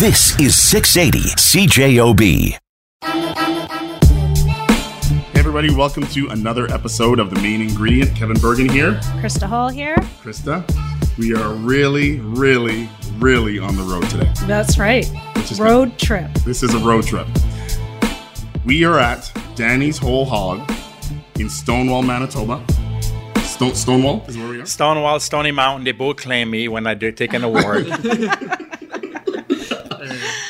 This is 680 CJOB. Hey everybody, welcome to another episode of The Main Ingredient. Kevin Bergen here. Krista Hall here. Krista, we are really, really, really on the road today. That's right. Which is Road trip. This is a road trip. We are at Danny's Whole Hog in Stonewall, Manitoba. Stone, Stonewall is where we are. Stonewall, Stony Mountain, they both claim me when I did take an award.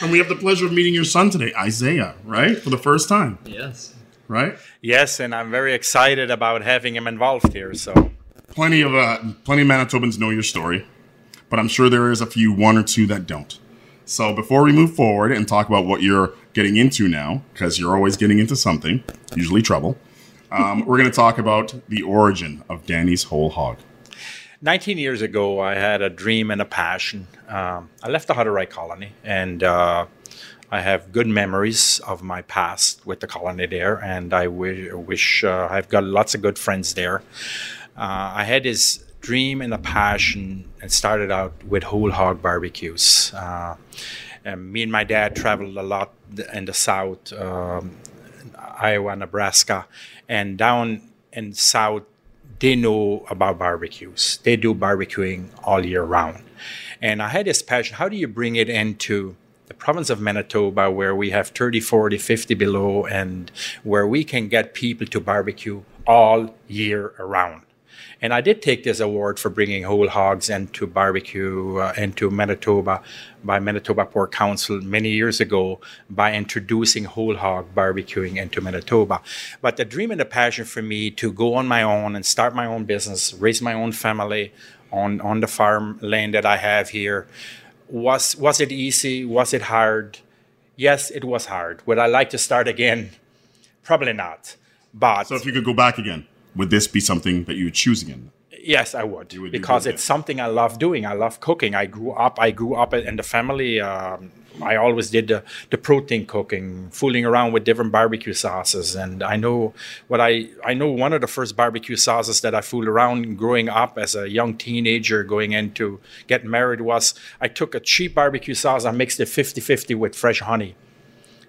And we have the pleasure of meeting your son today, Isaiah, right? For the first time, Yes. right? yes, and I'm very excited about having him involved here. So, Plenty of uh, plenty of Manitobans know your story, but I'm sure there is a few, one or two that don't. So before we move forward and talk about what you're getting into now, because you're always getting into something, usually trouble, um, we're going to talk about the origin of Danny's Whole Hog. 19 years ago, I had a dream and a passion. Um, I left the Hutterite colony, and uh, I have good memories of my past with the colony there, and I wi- wish uh, I've got lots of good friends there. Uh, I had this dream and a passion, and started out with whole hog barbecues. Uh, and me and my dad traveled a lot in the south, um, Iowa, Nebraska, and down in south they know about barbecues. They do barbecuing all year round. And I had this passion how do you bring it into the province of Manitoba where we have 30, 40, 50 below and where we can get people to barbecue all year around? And I did take this award for bringing whole hogs into barbecue uh, into Manitoba by Manitoba Pork Council many years ago by introducing whole hog barbecuing into Manitoba. But the dream and the passion for me to go on my own and start my own business, raise my own family on, on the farm land that I have here was was it easy? Was it hard? Yes, it was hard. Would I like to start again? Probably not. But So if you could go back again, would this be something that you would choose again? Yes, I would, would because it's something I love doing. I love cooking. I grew up. I grew up in the family. Um, I always did the, the protein cooking, fooling around with different barbecue sauces, and I know what I I know. One of the first barbecue sauces that I fooled around growing up as a young teenager, going into get married, was I took a cheap barbecue sauce. I mixed it 50-50 with fresh honey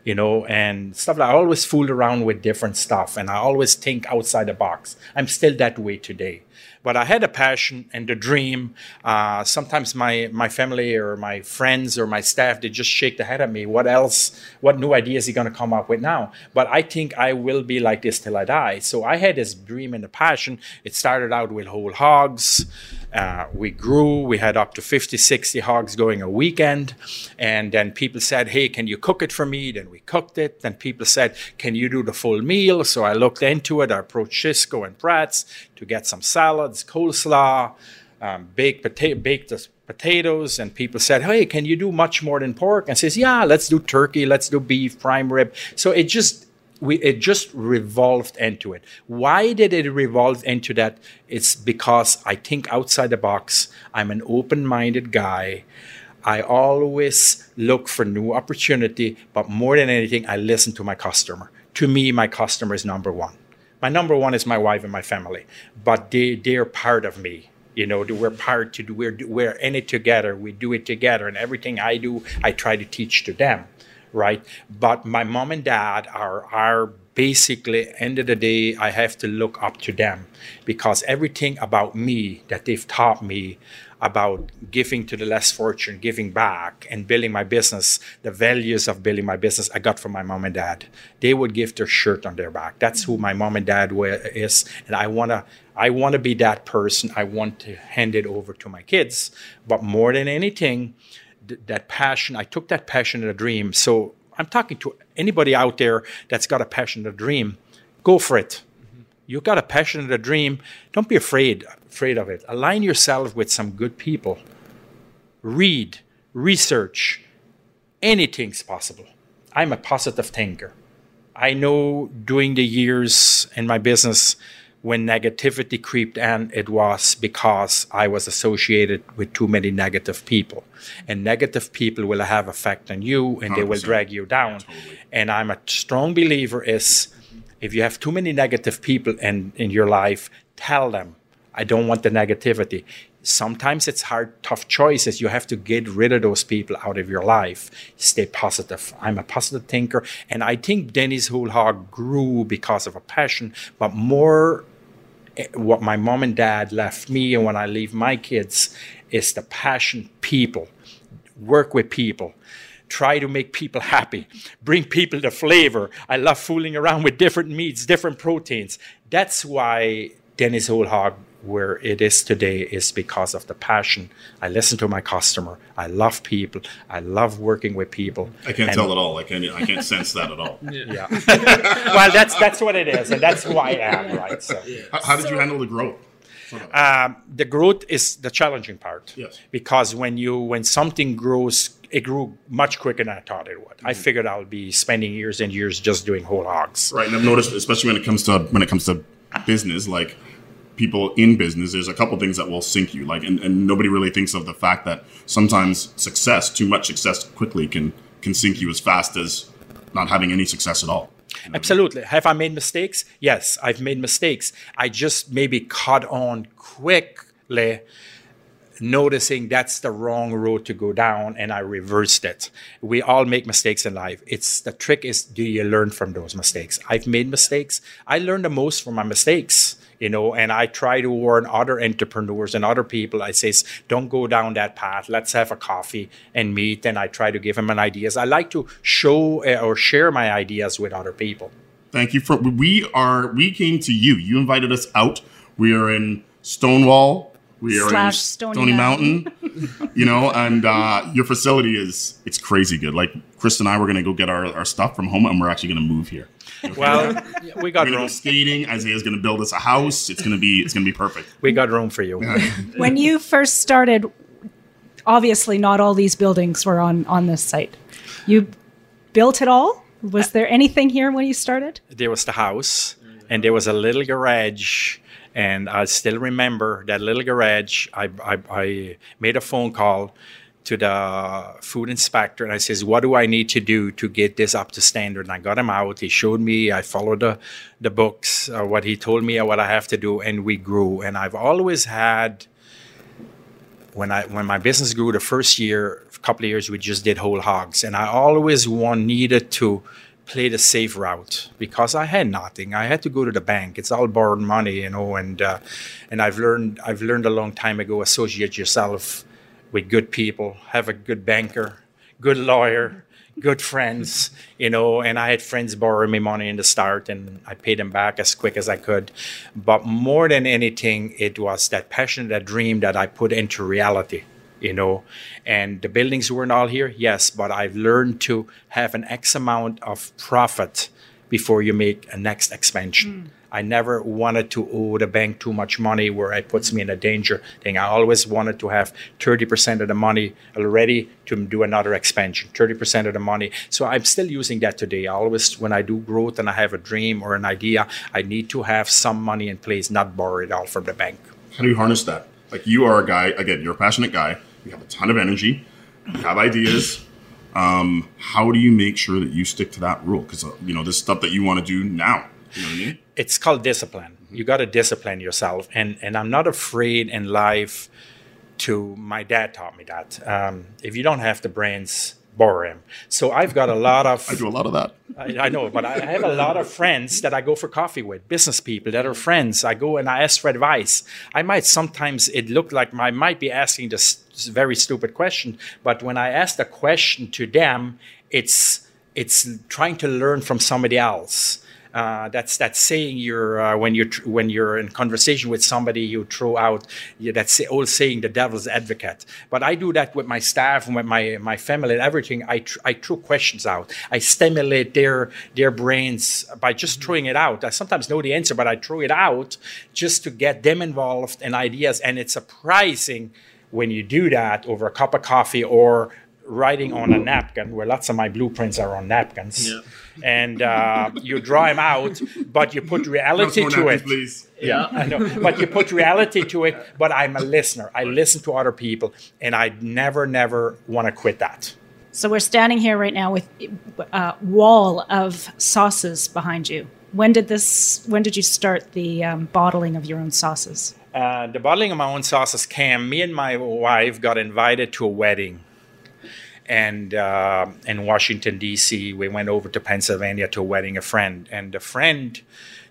you know, and stuff like I always fool around with different stuff and I always think outside the box. I'm still that way today. But I had a passion and a dream. Uh, sometimes my, my family or my friends or my staff, they just shake their head at me. What else? What new ideas is he going to come up with now? But I think I will be like this till I die. So I had this dream and a passion. It started out with whole hogs. Uh, we grew. We had up to 50, 60 hogs going a weekend. And then people said, hey, can you cook it for me? Then we cooked it. Then people said, can you do the full meal? So I looked into it. I approached Sysco and Pratt's to get some salads, coleslaw, um, baked, baked the potatoes. And people said, hey, can you do much more than pork? And says, yeah, let's do turkey. Let's do beef, prime rib. So it just we it just revolved into it. Why did it revolve into that? It's because I think outside the box. I'm an open-minded guy. I always look for new opportunity, but more than anything, I listen to my customer. To me, my customer is number one. My number one is my wife and my family, but they they're part of me. You know, we're part to do. We're we're in it together. We do it together, and everything I do, I try to teach to them right? But my mom and dad are are basically end of the day I have to look up to them because everything about me that they've taught me about giving to the less fortunate, giving back, and building my business, the values of building my business, I got from my mom and dad. They would give their shirt on their back. That's who my mom and dad wa- is, and I wanna, I wanna be that person. I want to hand it over to my kids. But more than anything, th- that passion, I took that passion and a dream. So I'm talking to anybody out there that's got a passion and a dream. Go for it. You've got a passion and a dream. Don't be afraid afraid of it. Align yourself with some good people. Read, research. Anything's possible. I'm a positive thinker. I know during the years in my business when negativity creeped in, it was because I was associated with too many negative people. And negative people will have effect on you and they will drag you down. And I'm a strong believer is if you have too many negative people in, in your life, tell them, I don't want the negativity. sometimes it's hard, tough choices. You have to get rid of those people out of your life. Stay positive. I'm a positive thinker. And I think Denny's Whole grew because of a passion, but more what my mom and dad left me and when I leave my kids is the passion people. Work with people. Try to make people happy. Bring people the flavor. I love fooling around with different meats, different proteins. That's why Denny's Whole where it is today is because of the passion. I listen to my customer. I love people. I love working with people. I can't And- tell at all. I can't. I can't sense that at all. Yeah. well, that's that's what it is, and that's who I am, right? So. How, how did you handle the growth? Um, the growth is the challenging part. Yes. Because when you when something grows, it grew much quicker than I thought it would. I figured I'll be spending years and years just doing whole hogs. Right, and I've noticed, especially when it comes to when it comes to business, like people in business, there's a couple things that will sink you. Like, and, and nobody really thinks of the fact that sometimes success, too much success quickly, can can sink you as fast as not having any success at all. Absolutely. Have I made mistakes? Yes, I've made mistakes. I just maybe caught on quickly, noticing that's the wrong road to go down, and I reversed it. We all make mistakes in life. It's the trick is do you learn from those mistakes? I've made mistakes. I learn the most from my mistakes. You know, and I try to warn other entrepreneurs and other people. I says don't go down that path. Let's have a coffee and meet. And I try to give them an ideas. I like to show uh, or share my ideas with other people. Thank you for we are we came to you. You invited us out. We are in Stonewall. We are in Slash Stony Stony Mountain. you know, and uh, your facility is it's crazy good. Like Chris and I were gonna go get our, our stuff from home and we're actually gonna move here. Well, we got We're gonna go room. skating. Isaiah's gonna build us a house. It's gonna be it's gonna be perfect. We got room for you. when you first started, obviously not all these buildings were on on this site. You built it all. Was there anything here when you started? There was the house, and there was a little garage. And I still remember that little garage. I, I, I made a phone call to the food inspector and I says, What do I need to do to get this up to standard? And I got him out. He showed me, I followed the, the books, uh, what he told me, what I have to do, and we grew. And I've always had when I when my business grew the first year, a couple of years, we just did whole hogs, and I always one needed to play the safe route because I had nothing. I had to go to the bank. It's all borrowed money, you know, and uh, and I've learned I've learned a long time ago. Associate yourself with good people. Have a good banker, good lawyer. Good friends, you know, and I had friends borrow me money in the start, and I paid them back as quick as I could. But more than anything, it was that passion, that dream that I put into reality you know and the buildings weren't all here yes but i've learned to have an x amount of profit before you make a next expansion hmm. I never wanted to owe the bank too much money where it puts me in a danger thing i always wanted to have 30% of the money already to do another expansion 30% of the money so i'm still using that today i always when i do growth and i have a dream or an idea i need to have some money in place not borrow it all from the bank How do you harness that? Like you are a guy again. You're a passionate guy. You have a ton of energy. You have ideas. Um, how do you make sure that you stick to that rule? Because uh, you know this stuff that you want to do now. You know what I mean? it's called discipline. You got to discipline yourself, and and I'm not afraid in life. To my dad taught me that um, if you don't have the brains, borrow him. So I've got a lot of I do a lot of that. I, I know, but I have a lot of friends that I go for coffee with, business people that are friends. I go and I ask for advice. I might sometimes it look like I might be asking this very stupid question, but when I ask the question to them, it's it's trying to learn from somebody else. Uh, that's that saying you're uh, when you're tr- when you're in conversation with somebody you throw out yeah, that say, old saying the devil's advocate. But i do that with my staff and with my my family and everything. I tr- i throw questions out. I stimulate their their brains by just throwing it out. I sometimes know the answer but i throw it out just to get them involved in ideas. And it's surprising when you do that over a cup of coffee or writing on a napkin where lots of my blueprints are on napkins and uh, you draw them out but you put reality More to napkins, it please. yeah, I know. But you put reality to it. But I'm a listener. I listen to other people, and I never, never want to quit that. So we're standing here right now with a wall of sauces behind you. When did this? When did you start the um, bottling of your own sauces? Uh, the bottling of my own sauces came. Me and my wife got invited to a wedding, and uh, in Washington D.C. We went over to Pennsylvania to a wedding a friend, and the friend,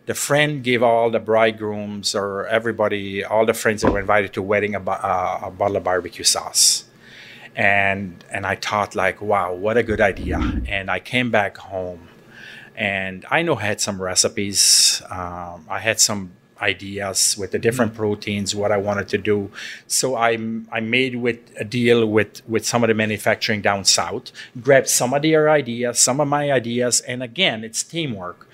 the friend gave all the bridegrooms or everybody, all the friends that were invited to a wedding a, uh, a bottle of barbecue sauce, and and I thought like, wow, what a good idea. And I came back home, and I know I had some recipes. Um, I had some ideas with the different mm-hmm. proteins, what I wanted to do. So I I made with a deal with with some of the manufacturing down south, grabbed some of their ideas, some of my ideas, and again, it's teamwork.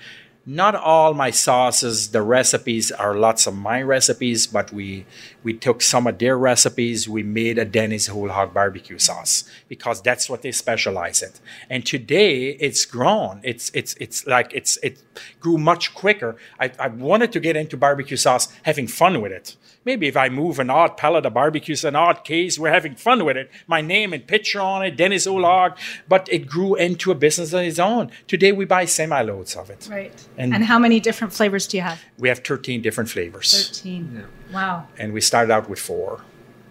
Not all my sauces, the recipes are lots of my recipes, but we we took some of their recipes. We made a Denny's whole hog barbecue sauce because that's what they specialize in. And today it's grown. It's it's it's like it's it grew much quicker. I, I wanted to get into barbecue sauce, having fun with it. Maybe if I move an odd pellet of barbecues, an odd case, we're having fun with it. My name and picture on it, Denny's Whole Hog, but it grew into a business of its own. Today we buy semi loads of it. Right. And- And, how many different flavors do you have? We have 13 different flavors, 13. Wow. and we started out with four.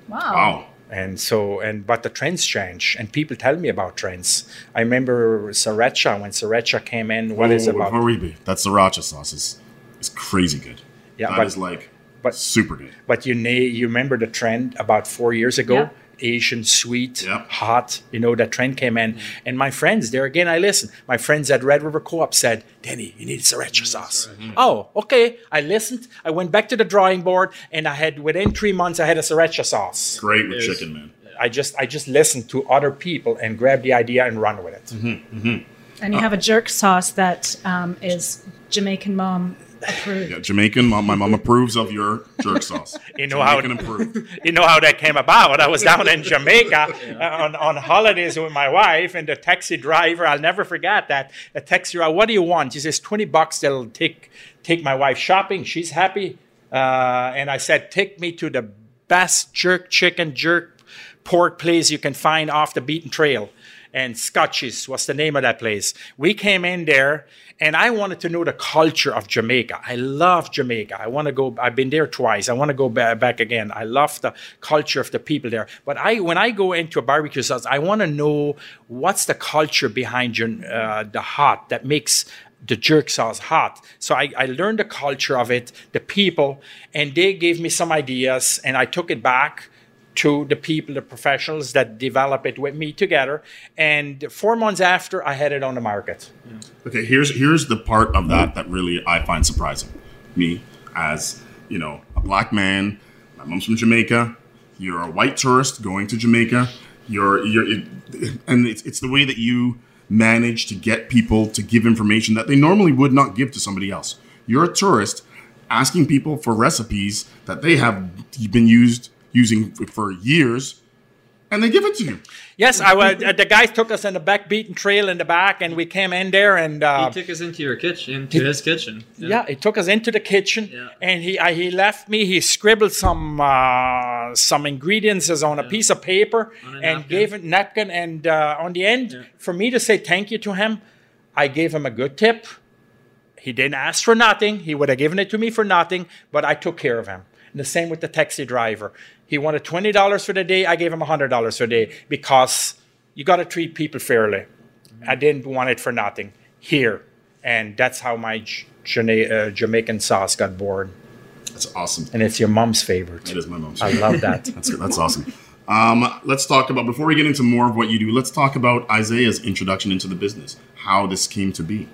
Wow. Wow. And so, and but the trends change, and people tell me about trends. I remember Sriracha when Sriracha came in. What is Oh, it about? Before we that sriracha sauce is, is crazy good. Yeah, that but- is like but- super good. But you na- you remember the trend about four years ago? Yeah. Asian, sweet, Yep. hot. You know that trend came in, mm-hmm. and my friends there again. I listen. My friends at Red River Co-op said, "Denny, you need sriracha mm-hmm. sauce." Mm-hmm. Oh, okay. I listened. I went back to the drawing board, and I had within three months I had a sriracha sauce. Great with It is- chicken, man. I just I just listened to other people and grabbed the idea and run with it. And you uh, have a jerk sauce that um, is Jamaican mom approved. Yeah, Jamaican. Mom, my mom approves of your jerk sauce. You know how- Jamaican approved. you know how that came about. I was down in Jamaica uh, on, on holidays with my wife, and the taxi driver, I'll never forget that. The taxi driver, what do you want? He says, 20 bucks, they'll take, take my wife shopping. She's happy. Uh, and I said, take me to the best jerk chicken, jerk pork place you can find off the beaten trail. And Scotchies was the name of that place. We came in there, and I wanted to know the culture of Jamaica. I love Jamaica. I want to go. I've been there twice. I want to go ba- back again. I love the culture of the people there. But I, when I go into a barbecue sauce, I want to know what's the culture behind your, uh, the hot that makes the jerk sauce hot. So I, I learned the culture of it, the people, and they gave me some ideas, and I took it back to the people, the professionals that develop it with me together. And four months after, I had it on the market. Okay, here's here's the part of that that really I find surprising. Me as you know a black man, my mom's from Jamaica. You're a white tourist going to Jamaica. You're you're, it, and it's it's the way that you manage to get people to give information that they normally would not give to somebody else. You're a tourist asking people for recipes that they have been used using for years, and they give it to you. Yes, I was, uh, the guys took us in the back beaten trail in the back, and we came in there and. Uh, he took us into your kitchen, into his kitchen. Yeah, he took us into the kitchen, Yeah. and he uh, he left me. He scribbled some uh, some ingredients on a piece of paper and napkin. gave a napkin. And uh, on the end, for me to say thank you to him, I gave him a good tip. He didn't ask for nothing. He would have given it to me for nothing, but I took care of him. And the same with the taxi driver. He wanted twenty dollars for the day. I gave him hundred dollars for the day because you got to treat people fairly. I didn't want it for nothing here, and that's how my uh, Jamaican sauce got born. That's awesome. And it's your mom's favorite. It is my mom's. I love that. That's good. That's awesome. Um, let's talk about before we get into more of what you do. Let's talk about Isaiah's introduction into the business, how this came to be.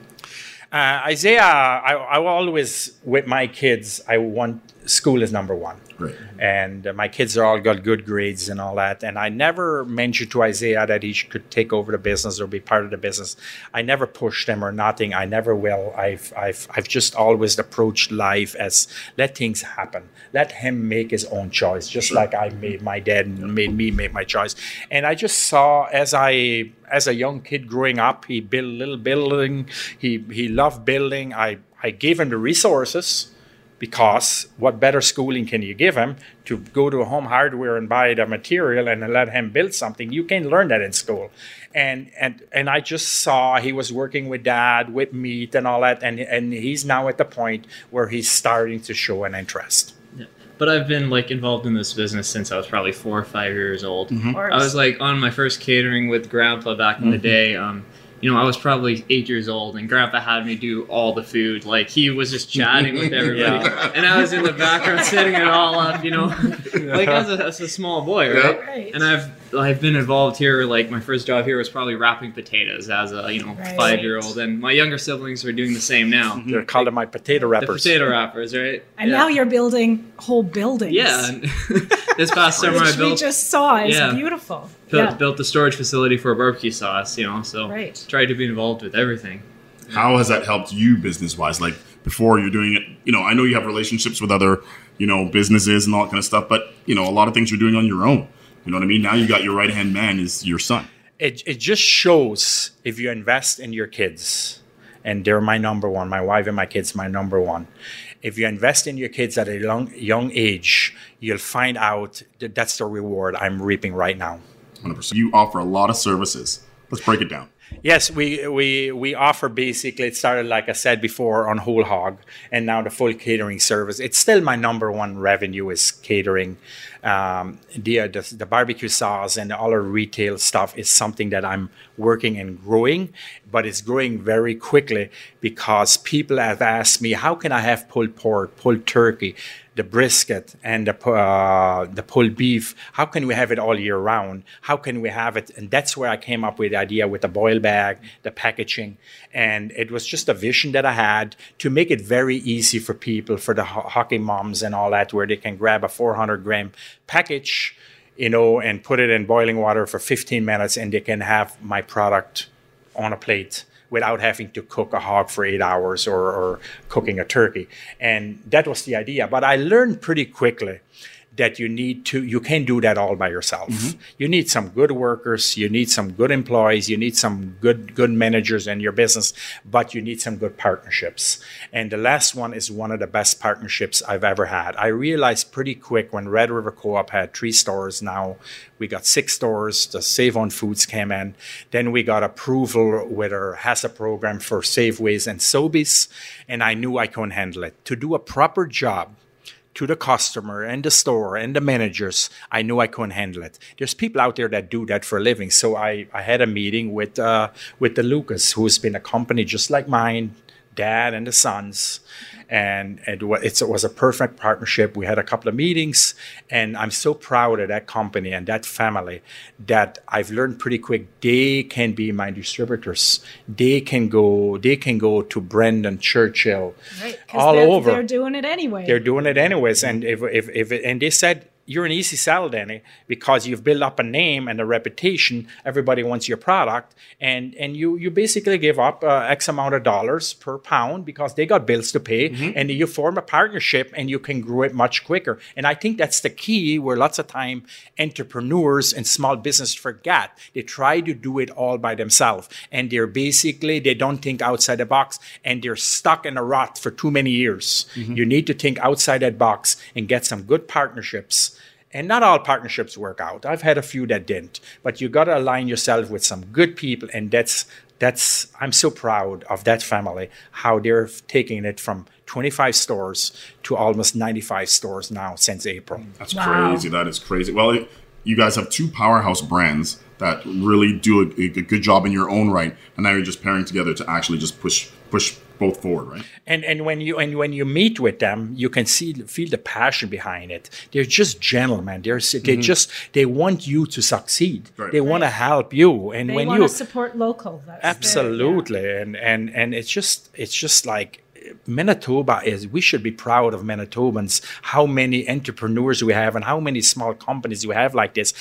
Uh, Isaiah, I, I always with my kids, I want school is number one. Great. and uh, my kids are all got good grades and all that. And I never mentioned to Isaiah that he could take over the business or be part of the business. I never pushed him or nothing. I never will. I've I've I've just always approached life as let things happen. Let him make his own choice, just like I made my dad and made me make my choice. And I just saw as I as a young kid growing up, he built a little building. He he loved building. I I gave him the resources because what better schooling can you give him to go to a home hardware and buy the material and let him build something you can learn that in school and and and i just saw he was working with dad with meat and all that and and he's now at the point where he's starting to show an interest Yeah. but I've been like involved in this business since I was probably four or five years old. Mm-hmm. I was like on my first catering with Grandpa back in the day. Um, you know, I was probably eight years old, and Grandpa had me do all the food. Like he was just chatting with everybody, and I was in the background setting it all up. You know, like as a, as a small boy, right? Right. And I've I've been involved here. Like my first job here was probably wrapping potatoes as a you know Right. five year old, and my younger siblings are doing the same now. They're calling my potato The wrappers. potato wrappers, right? and Yeah. now you're building whole buildings. Yeah, this past summer I Which we built just saw is Yeah. beautiful. built, yeah. built the storage facility for a barbecue sauce. You know, so Right. tried to be involved with everything. How has that helped you business wise? Like before you're doing it, you know, I know you have relationships with other, you know, businesses and all that kind of stuff, but you know, a lot of things you're doing on your own. You know what I mean? Now you got your right hand man is your son. it, it just shows if you invest in your kids and they're my number one my wife and my kids my number one if you invest in your kids at a long, young age you'll find out that that's the reward i'm reaping right now 100%. You offer a lot of services. Let's break it down. Yes, we, we we offer basically. It started like I said before on whole hog, and now the full catering service. It's still my number one revenue is catering. Um, the, uh, the the barbecue sauce and all our retail stuff is something that I'm working and growing, but it's growing very quickly because people have asked me, how can I have pulled pork, pulled turkey? the brisket and the uh, the pulled beef. How can we have it all year round? How can we have it? And that's where I came up with the idea with the boil bag, the packaging, and it was just a vision that I had to make it very easy for people, for the ho- hockey moms and all that, where they can grab a 400 gram package, you know, and put it in boiling water for 15 minutes, and they can have my product on a plate without having to cook a hog for eight hours or, or cooking a turkey. And that was the idea. But I learned pretty quickly that you need to you can't do that all by yourself. Mm-hmm. You need some good workers you need some good employees you need some good good managers in your business but you need some good partnerships. And the last one is one of the best partnerships i've ever had. I realized pretty quick when red river co-op had three stores now we got six stores the save on foods came in. Then we got approval with our HACCP program for Safeways and Sobeys, and I knew I couldn't handle it. To do a proper job to the customer and the store and the managers, I knew I couldn't handle it. There's people out there that do that for a living. So I, I had a meeting with uh, with the Lucas, who's been a company just like mine, dad and the sons. And it was, it was a perfect partnership. We had a couple of meetings, and I'm so proud of that company and that family that I've learned pretty quick. They can be my distributors. They can go. They can go to Brandon Churchill, Right. all over They're doing it anyway. they're doing it anyways. And if, if, if and they said you're an easy sell, Danny, because you've built up a name and a reputation. Everybody wants your product, and and you you basically give up uh, X amount of dollars per pound because they got bills to pay, and you form a partnership and you can grow it much quicker. And I think that's the key where lots of time entrepreneurs and small business forget. They try to do it all by themselves, and they're basically they don't think outside the box, and they're stuck in a rut for too many years. You need to think outside that box and get some good partnerships. And not all partnerships work out. I've had a few that didn't, but you got to align yourself with some good people, and that's that's. I'm so proud of that family how they're taking it from 25 stores to almost 95 stores now since April. That's Wow. crazy. That is crazy. Well, it, you guys have two powerhouse brands that really do a, a good job in your own right, and now you're just pairing together to actually just push push both forward, right? And and when you and when you meet with them, you can see feel the passion behind it. They're just gentlemen. They're s- they mm-hmm. just they want you to succeed. Right. They want to help you. And they when you support local. That's their- absolutely and and and it's just it's just like Manitoba is we should be proud of Manitobans how many entrepreneurs we have and how many small companies we have like this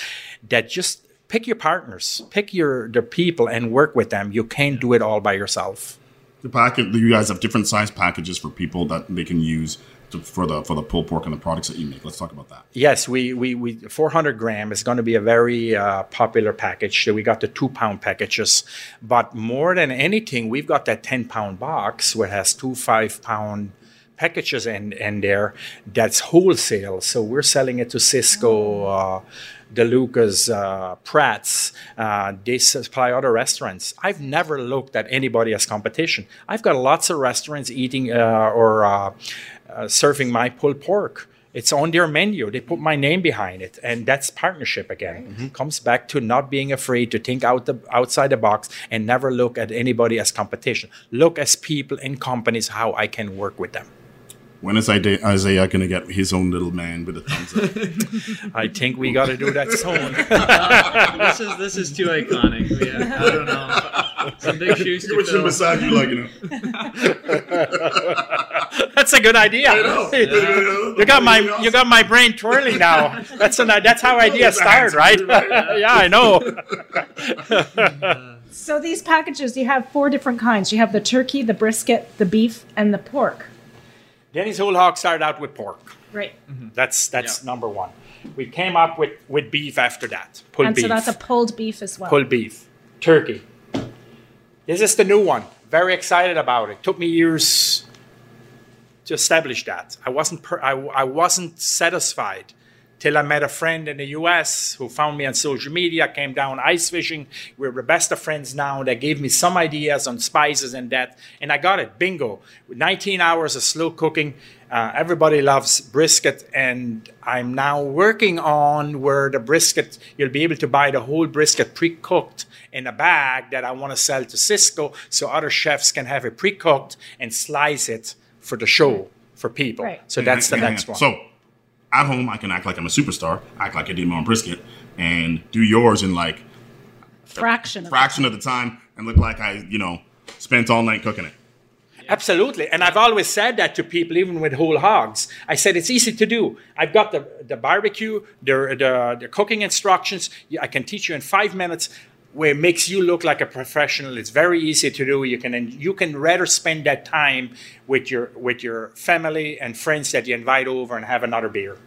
that just pick your partners pick your the people and work with them you can't do it all by yourself The package. You guys have different size packages for people that they can use to, for the for the pulled pork and the products that you make. Let's talk about that. Yes, we we, we 400 gram is going to be a very uh, popular package. So we got the two pound packages, but more than anything, we've got that 10 pound box where it has two five pound packages in in there. That's wholesale. So we're selling it to Sysco. Uh, DeLuca's, uh, Pratt's, uh, they supply other restaurants. I've never looked at anybody as competition. I've got lots of restaurants eating uh, or uh, uh, serving my pulled pork It's on their menu. They put my name behind it, and that's partnership again. Comes back to not being afraid to think out the outside the box and never look at anybody as competition. Look as people in companies how I can work with them. When is Isaiah going to get his own little man with a thumbs up? I think we got to do that soon. this is this is too iconic. Yeah, I don't know. Some big shoes to Which fill. beside you, like, you know. that's a good idea. You got my you got my brain twirling now. That's a, that's how ideas start, right? yeah, I know. So these packages, you have four different kinds. You have the turkey, the brisket, the beef, and the pork. Denny's Whole Hog started out with pork. Right. Mm-hmm. That's that's Yeah. number one. We came up with with beef after that. Pulled and beef. so that's a pulled beef as well. pulled beef, turkey. This is the new one. Very excited about it. Took me years to establish that. I wasn't per, I, I wasn't satisfied till I met a friend in the U.S. who found me on social media. Came down ice fishing. We're the best of friends now. They gave me some ideas on spices and that, and I got it. Bingo! 19 hours of slow cooking. Uh, everybody loves brisket, and I'm now working on where the brisket you'll be able to buy the whole brisket pre-cooked in a bag that I want to sell to Sysco, so other chefs can have it pre-cooked and slice it for the show for people. Right. So that's the next one. So, at home, I can act like I'm a superstar, act like I did my own brisket, and do yours in like Fraction. Of fraction of the time and look like I, you know, spent all night cooking it. Absolutely. And I've always said that to people, even with whole hogs. I said it's easy to do. I've got the, the barbecue, the, the, the cooking instructions. I can teach you in five minutes where it makes you look like a professional. It's very easy to do. You can you can rather spend that time with your with your family and friends that you invite over and have another beer.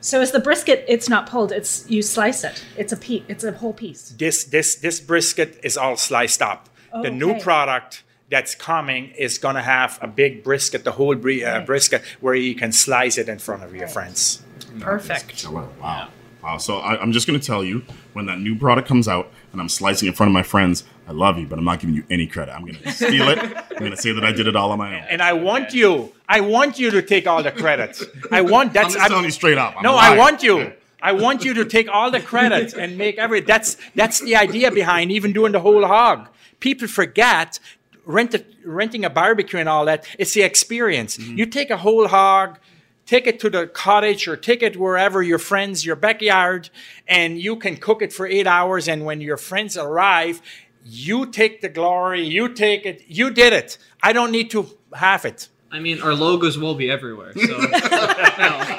So is the brisket? It's not pulled. It's you slice it. It's a piece. It's a whole piece. This this this brisket is all sliced up. The new product that's coming is going to have a big brisket, the whole bri- uh, Right. brisket, where you can slice it in front of your friends. Perfect. Killer. Wow. Wow. So I, I'm just going to tell you when that new product comes out and I'm slicing in front of my friends, I love you, but I'm not giving you any credit. I'm going to steal it. I'm going to say that I did it all on my own. And I want you, I want you to take all the credit. I want I'm that's just I'm- telling you straight up. I'm no, I want you. I want you to take all the credit and make every. That's that's the idea behind even doing the whole hog. People forget rent a, renting a barbecue and all that. It's the experience. Mm-hmm. You take a whole hog, take it to the cottage or take it wherever your friends, your backyard, and you can cook it for eight hours. And when your friends arrive, you take the glory. You take it. You did it. I don't need to have it. I mean, our logos will be everywhere. So no.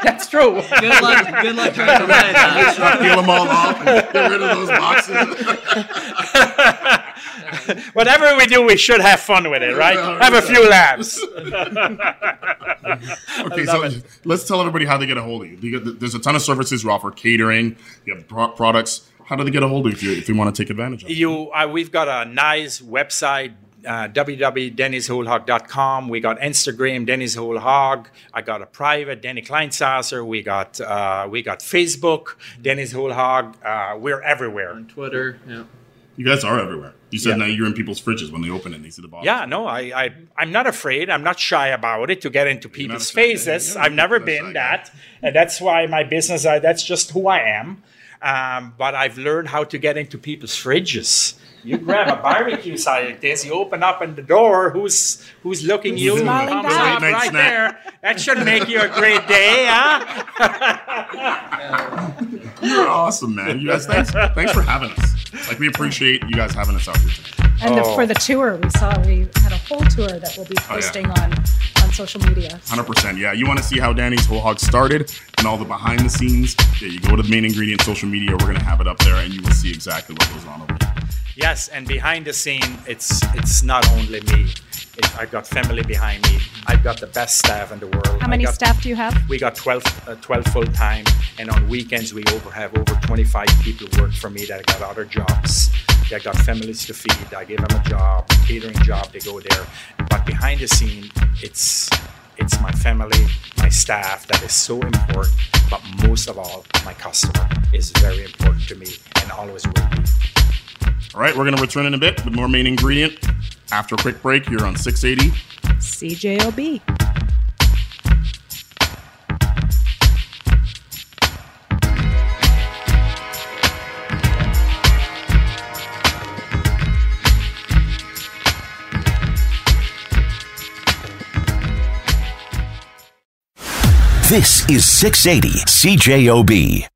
That's true. good luck. Good luck trying to hide that. Peel them all off and get rid of those boxes. Whatever we do, we should have fun with it, right? Have a few laughs. Okay, so let's tell everybody how they get a hold of you. You There's a ton of services you offer catering, you have products. How do they get a hold of you if you, want to take advantage of it? You, uh, we've got a nice website, uh, www.dennyswholehog.com. We got Instagram, Denny's Whole Hog. I got a private, Denny Kleinsasser. We got uh, we got Facebook, Denny's Whole Hog. Uh, we're everywhere. On Twitter. Yeah. You guys are everywhere. You said Yeah. now you're in people's fridges when they open it and they see the box. Yeah, no, I, I, I'm not afraid. I'm not shy about it to get into not people's a faces. I've never a shy been guy. that, and that's why my business. I, that's just who I am. Um, but I've learned how to get into people's fridges. You grab a barbecue side like this, you open up in the door. Who's who's looking you? Smiling Comes up right snack. there. That should make you a great day, huh? You're awesome, man. You guys, thanks, thanks for having us. Like, we appreciate you guys having us out here today. And the, Oh. for the tour, we saw we had a whole tour that we'll be Oh, yeah. posting on on social media. 100%. Yeah, you want to see how Danny's Whole Hog started and all the behind the scenes? Yeah, you go to the main ingredient social media. We're going to have it up there and you will see exactly what goes on over there. Yes, and behind the scene, it's it's not only me. It, I've got family behind me. I've got the best staff in the world. How many got- staff do you have? We got 12, uh, 12 full time, and on weekends we over have over 25 people work for me that got other jobs. They got families to feed. I give them a job, a catering job. They go there. But behind the scene, it's it's my family, my staff that is so important. But most of all, my customer is very important to me and always will be. All right, we're going to return in a bit with more main ingredient. After a quick break, you're on 680 CJOB. This is 680 CJOB.